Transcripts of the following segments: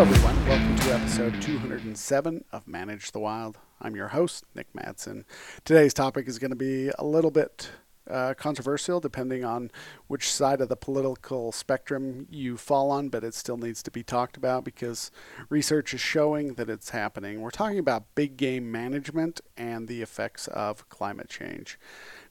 Hello, everyone. Welcome to episode 207 of Manage the Wild. I'm your host, Nick Madsen. Today's topic is going to be a little bit uh, controversial depending on which side of the political spectrum you fall on, but it still needs to be talked about because research is showing that it's happening. We're talking about big game management and the effects of climate change.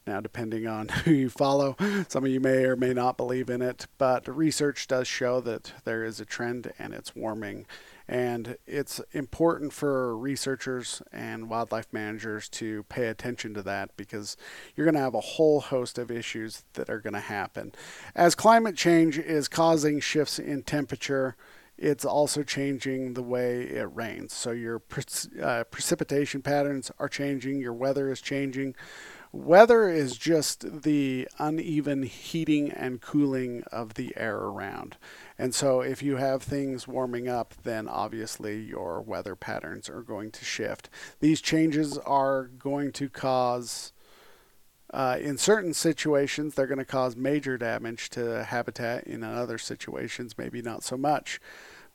Now, depending on who you follow, some of you may or may not believe in it, but research does show that there is a trend and it's warming. And it's important for researchers and wildlife managers to pay attention to that because you're going to have a whole host of issues that are going to happen. As climate change is causing shifts in temperature, it's also changing the way it rains. So your pre- uh, precipitation patterns are changing, your weather is changing. Weather is just the uneven heating and cooling of the air around. And so, if you have things warming up, then obviously your weather patterns are going to shift. These changes are going to cause, uh, in certain situations, they're going to cause major damage to habitat. In other situations, maybe not so much.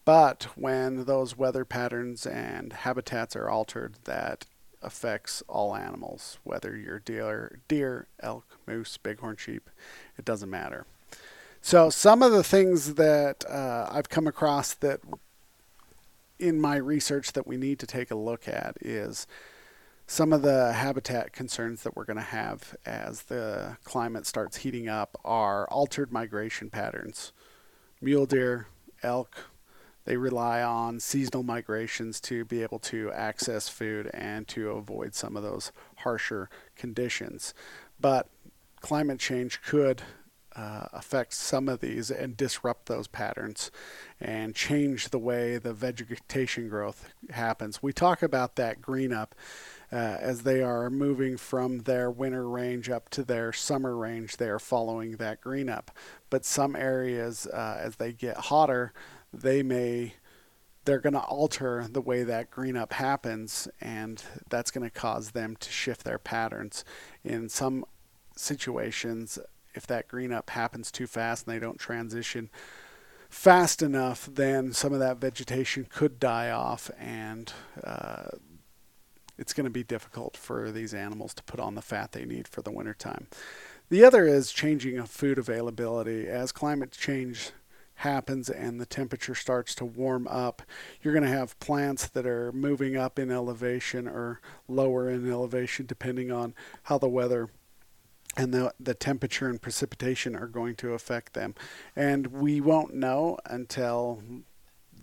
But when those weather patterns and habitats are altered, that affects all animals, whether you're deer, deer, elk, moose, bighorn sheep, it doesn't matter. So some of the things that uh, I've come across that in my research that we need to take a look at is some of the habitat concerns that we're going to have as the climate starts heating up are altered migration patterns. Mule deer, elk, they rely on seasonal migrations to be able to access food and to avoid some of those harsher conditions. But climate change could uh, affect some of these and disrupt those patterns and change the way the vegetation growth happens. We talk about that green up uh, as they are moving from their winter range up to their summer range, they are following that green up. But some areas, uh, as they get hotter, they may they're going to alter the way that green up happens and that's going to cause them to shift their patterns in some situations if that green up happens too fast and they don't transition fast enough then some of that vegetation could die off and uh, it's going to be difficult for these animals to put on the fat they need for the wintertime. The other is changing of food availability. As climate change happens and the temperature starts to warm up, you're going to have plants that are moving up in elevation or lower in elevation depending on how the weather and the, the temperature and precipitation are going to affect them. And we won't know until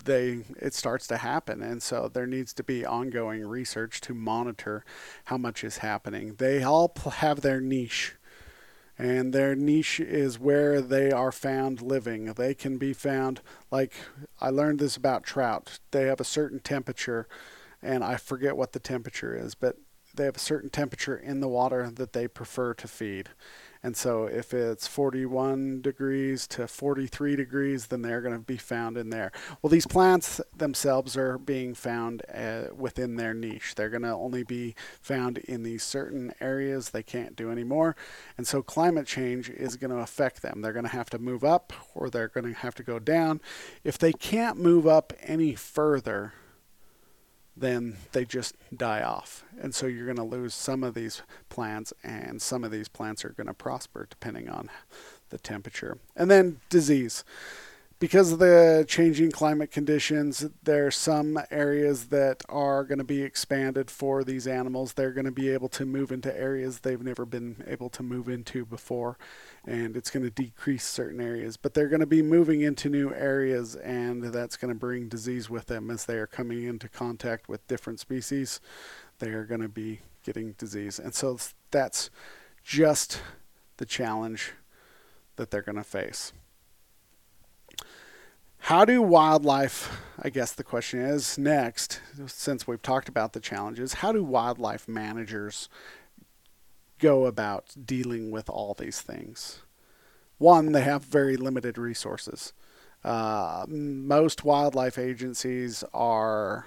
they it starts to happen. And so there needs to be ongoing research to monitor how much is happening. They all have their niche and their niche is where they are found living. They can be found, like I learned this about trout. They have a certain temperature, and I forget what the temperature is, but they have a certain temperature in the water that they prefer to feed. And so if it's 41 degrees to 43 degrees, then they're going to be found in there. Well, these plants themselves are being found uh, within their niche. They're going to only be found in these certain areas. They can't do anymore. And so climate change is going to affect them. They're going to have to move up or they're going to have to go down. If they can't move up any further, then they just die off. And so you're going to lose some of these plants, and some of these plants are going to prosper depending on the temperature. And then disease. Because of the changing climate conditions, there are some areas that are going to be expanded for these animals. They're going to be able to move into areas they've never been able to move into before and it's going to decrease certain areas. But they're going to be moving into new areas, and that's going to bring disease with them as they are coming into contact with different species. They are going to be getting disease, and so that's just the challenge that they're going to face. How do wildlife, I guess the question is next, since we've talked about the challenges, how do wildlife managers go about dealing with all these things? One, they have very limited resources. Uh, most wildlife agencies are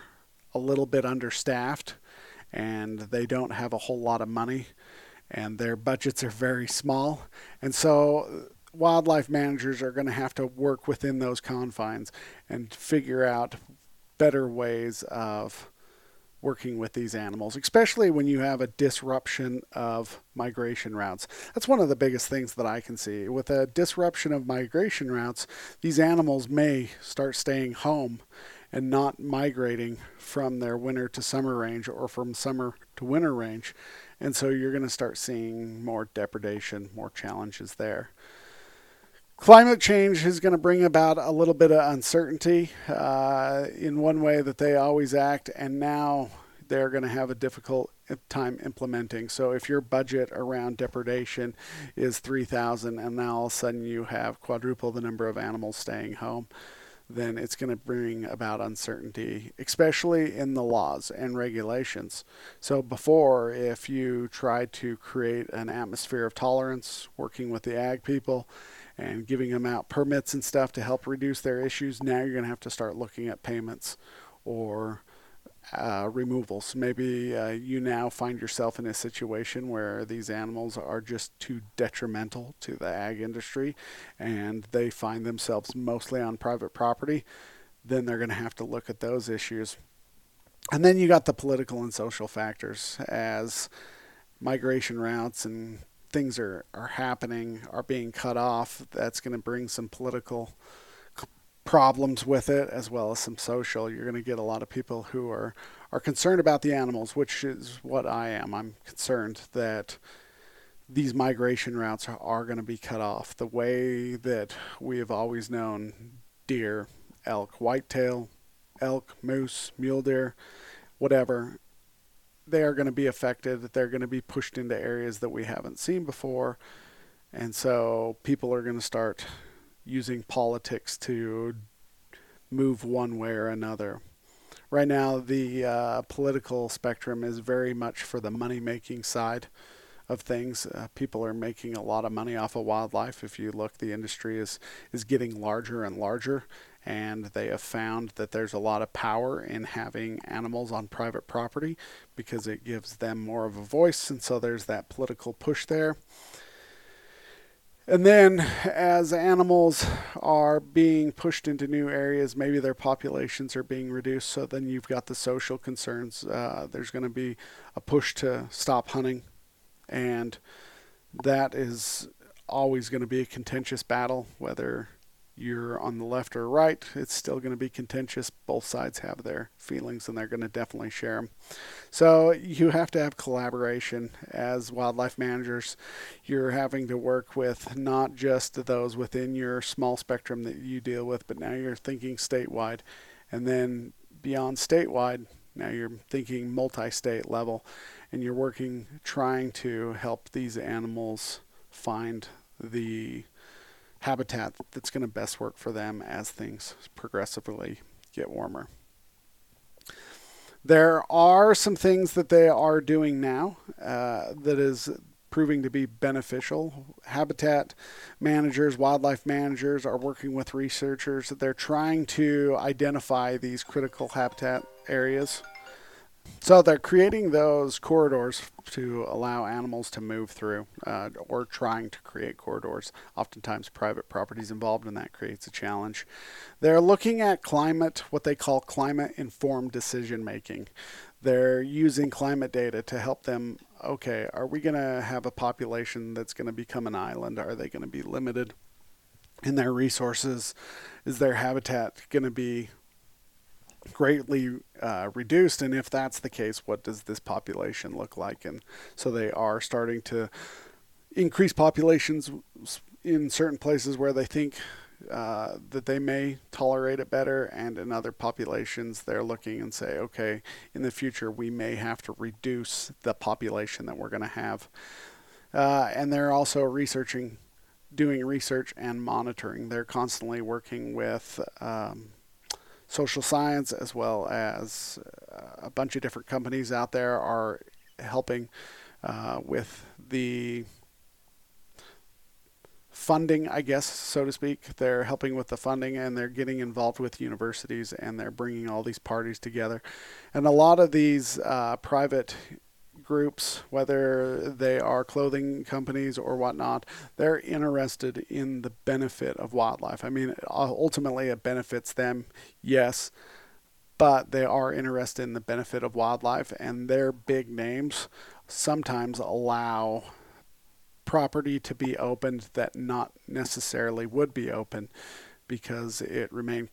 a little bit understaffed and they don't have a whole lot of money and their budgets are very small. And so wildlife managers are going to have to work within those confines and figure out better ways of working with these animals, especially when you have a disruption of migration routes. That's one of the biggest things that I can see. With a disruption of migration routes, these animals may start staying home and not migrating from their winter to summer range or from summer to winter range. And so you're going to start seeing more depredation, more challenges there. Climate change is going to bring about a little bit of uncertainty uh, in one way that they always act, and now they're going to have a difficult time implementing. So if your budget around depredation is 3,000 and now all of a sudden you have quadruple the number of animals staying home, then it's going to bring about uncertainty, especially in the laws and regulations. So, before, if you tried to create an atmosphere of tolerance, working with the ag people and giving them out permits and stuff to help reduce their issues, now you're going to have to start looking at payments or uh, removals. Maybe uh, you now find yourself in a situation where these animals are just too detrimental to the ag industry and they find themselves mostly on private property. Then they're going to have to look at those issues. And then you got the political and social factors as migration routes and things are, are happening, are being cut off. That's going to bring some political problems with it as well as some social. You're going to get a lot of people who are are concerned about the animals, which is what I am. I'm concerned that these migration routes are, are going to be cut off the way that we have always known deer, elk, whitetail, elk, moose, mule deer, whatever. They are going to be affected. They're going to be pushed into areas that we haven't seen before. And so people are going to start using politics to move one way or another. Right now, the uh, political spectrum is very much for the money making side of things. Uh, people are making a lot of money off of wildlife. If you look, the industry is, is getting larger and larger, and they have found that there's a lot of power in having animals on private property because it gives them more of a voice, and so there's that political push there. And then, as animals are being pushed into new areas, maybe their populations are being reduced. So then you've got the social concerns. Uh, there's going to be a push to stop hunting, and that is always going to be a contentious battle, whether you're on the left or right, it's still going to be contentious. Both sides have their feelings and they're going to definitely share them. So you have to have collaboration as wildlife managers. You're having to work with not just those within your small spectrum that you deal with, but now you're thinking statewide. And then beyond statewide, now you're thinking multi state level and you're working trying to help these animals find the habitat that's going to best work for them as things progressively get warmer. There are some things that they are doing now uh, that is proving to be beneficial. Habitat managers, wildlife managers are working with researchers. They're trying to identify these critical habitat areas so they're creating those corridors to allow animals to move through, uh, or trying to create corridors. Oftentimes, private properties involved, and that creates a challenge. They're looking at climate, what they call climate-informed decision making. They're using climate data to help them. Okay, are we going to have a population that's going to become an island? Are they going to be limited in their resources? Is their habitat going to be greatly uh, reduced. And if that's the case, what does this population look like? And so they are starting to increase populations in certain places where they think uh, that they may tolerate it better, and in other populations, they're looking and say, okay, in the future, we may have to reduce the population that we're going to have. Uh, and they're also researching, doing research and monitoring. They're constantly working with um, social science as well as uh, a bunch of different companies out there are helping uh, with the funding, I guess, so to speak. They're helping with the funding and they're getting involved with universities and they're bringing all these parties together. And a lot of these uh, private groups, whether they are clothing companies or whatnot, they're interested in the benefit of wildlife. I mean, uh, ultimately, it benefits them, yes, but they are interested in the benefit of wildlife, and their big names sometimes allow property to be opened that not necessarily would be open because it remained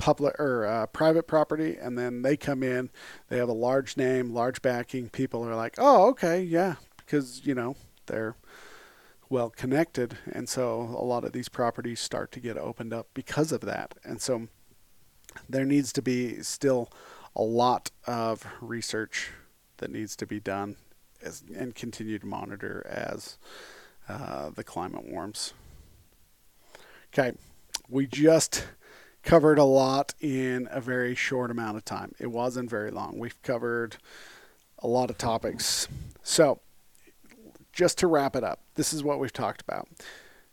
public or uh, private property and then they come in they have a large name large backing people are like oh okay yeah because you know they're well connected and so a lot of these properties start to get opened up because of that and so there needs to be still a lot of research that needs to be done as, and continue to monitor as uh, the climate warms. Okay we just covered a lot in a very short amount of time. It wasn't very long. We've covered a lot of topics. So, just to wrap it up, this is what we've talked about.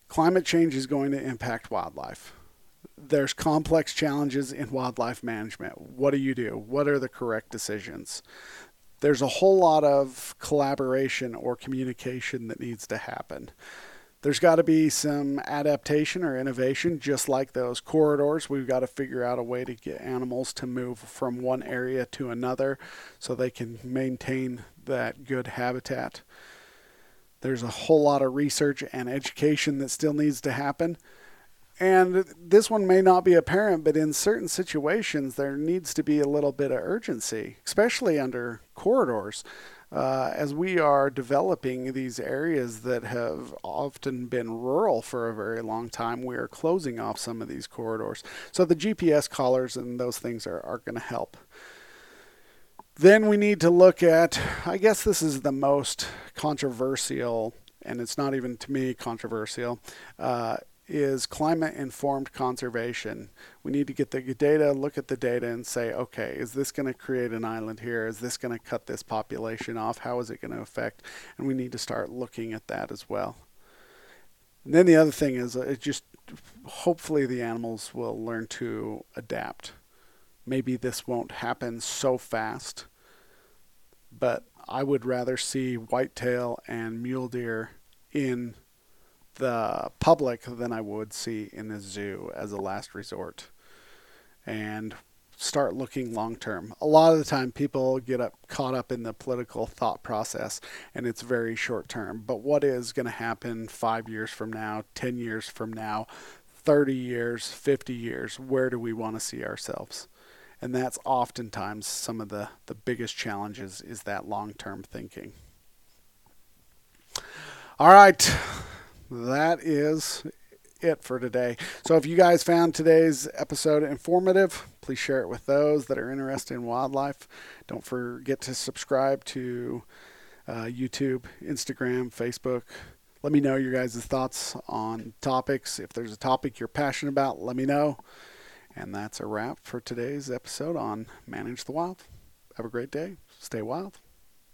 Climate change is going to impact wildlife. There's complex challenges in wildlife management. What do you do? What are the correct decisions? There's a whole lot of collaboration or communication that needs to happen there's got to be some adaptation or innovation, just like those corridors. We've got to figure out a way to get animals to move from one area to another so they can maintain that good habitat. There's a whole lot of research and education that still needs to happen. And this one may not be apparent, but in certain situations, there needs to be a little bit of urgency, especially under corridors uh, as we are developing these areas that have often been rural for a very long time, we are closing off some of these corridors. So the GPS collars and those things are, are going to help. Then we need to look at, I guess this is the most controversial, and it's not even to me controversial. Uh, is climate informed conservation. We need to get the data, look at the data, and say, okay, is this going to create an island here? Is this going to cut this population off? How is it going to affect? And we need to start looking at that as well. And then the other thing is, uh, it just hopefully the animals will learn to adapt. Maybe this won't happen so fast, but I would rather see whitetail and mule deer in the public than I would see in the zoo as a last resort. And start looking long term. A lot of the time people get up caught up in the political thought process and it's very short term. But what is going to happen 5 years from now, 10 years from now, 30 years, 50 years? Where do we want to see ourselves? And that's oftentimes some of the, the biggest challenges is that long term thinking. All right that is it for today. So if you guys found today's episode informative, please share it with those that are interested in wildlife. Don't forget to subscribe to uh, YouTube, Instagram, Facebook. Let me know your guys' thoughts on topics. If there's a topic you're passionate about, let me know. And that's a wrap for today's episode on Manage the Wild. Have a great day. Stay wild.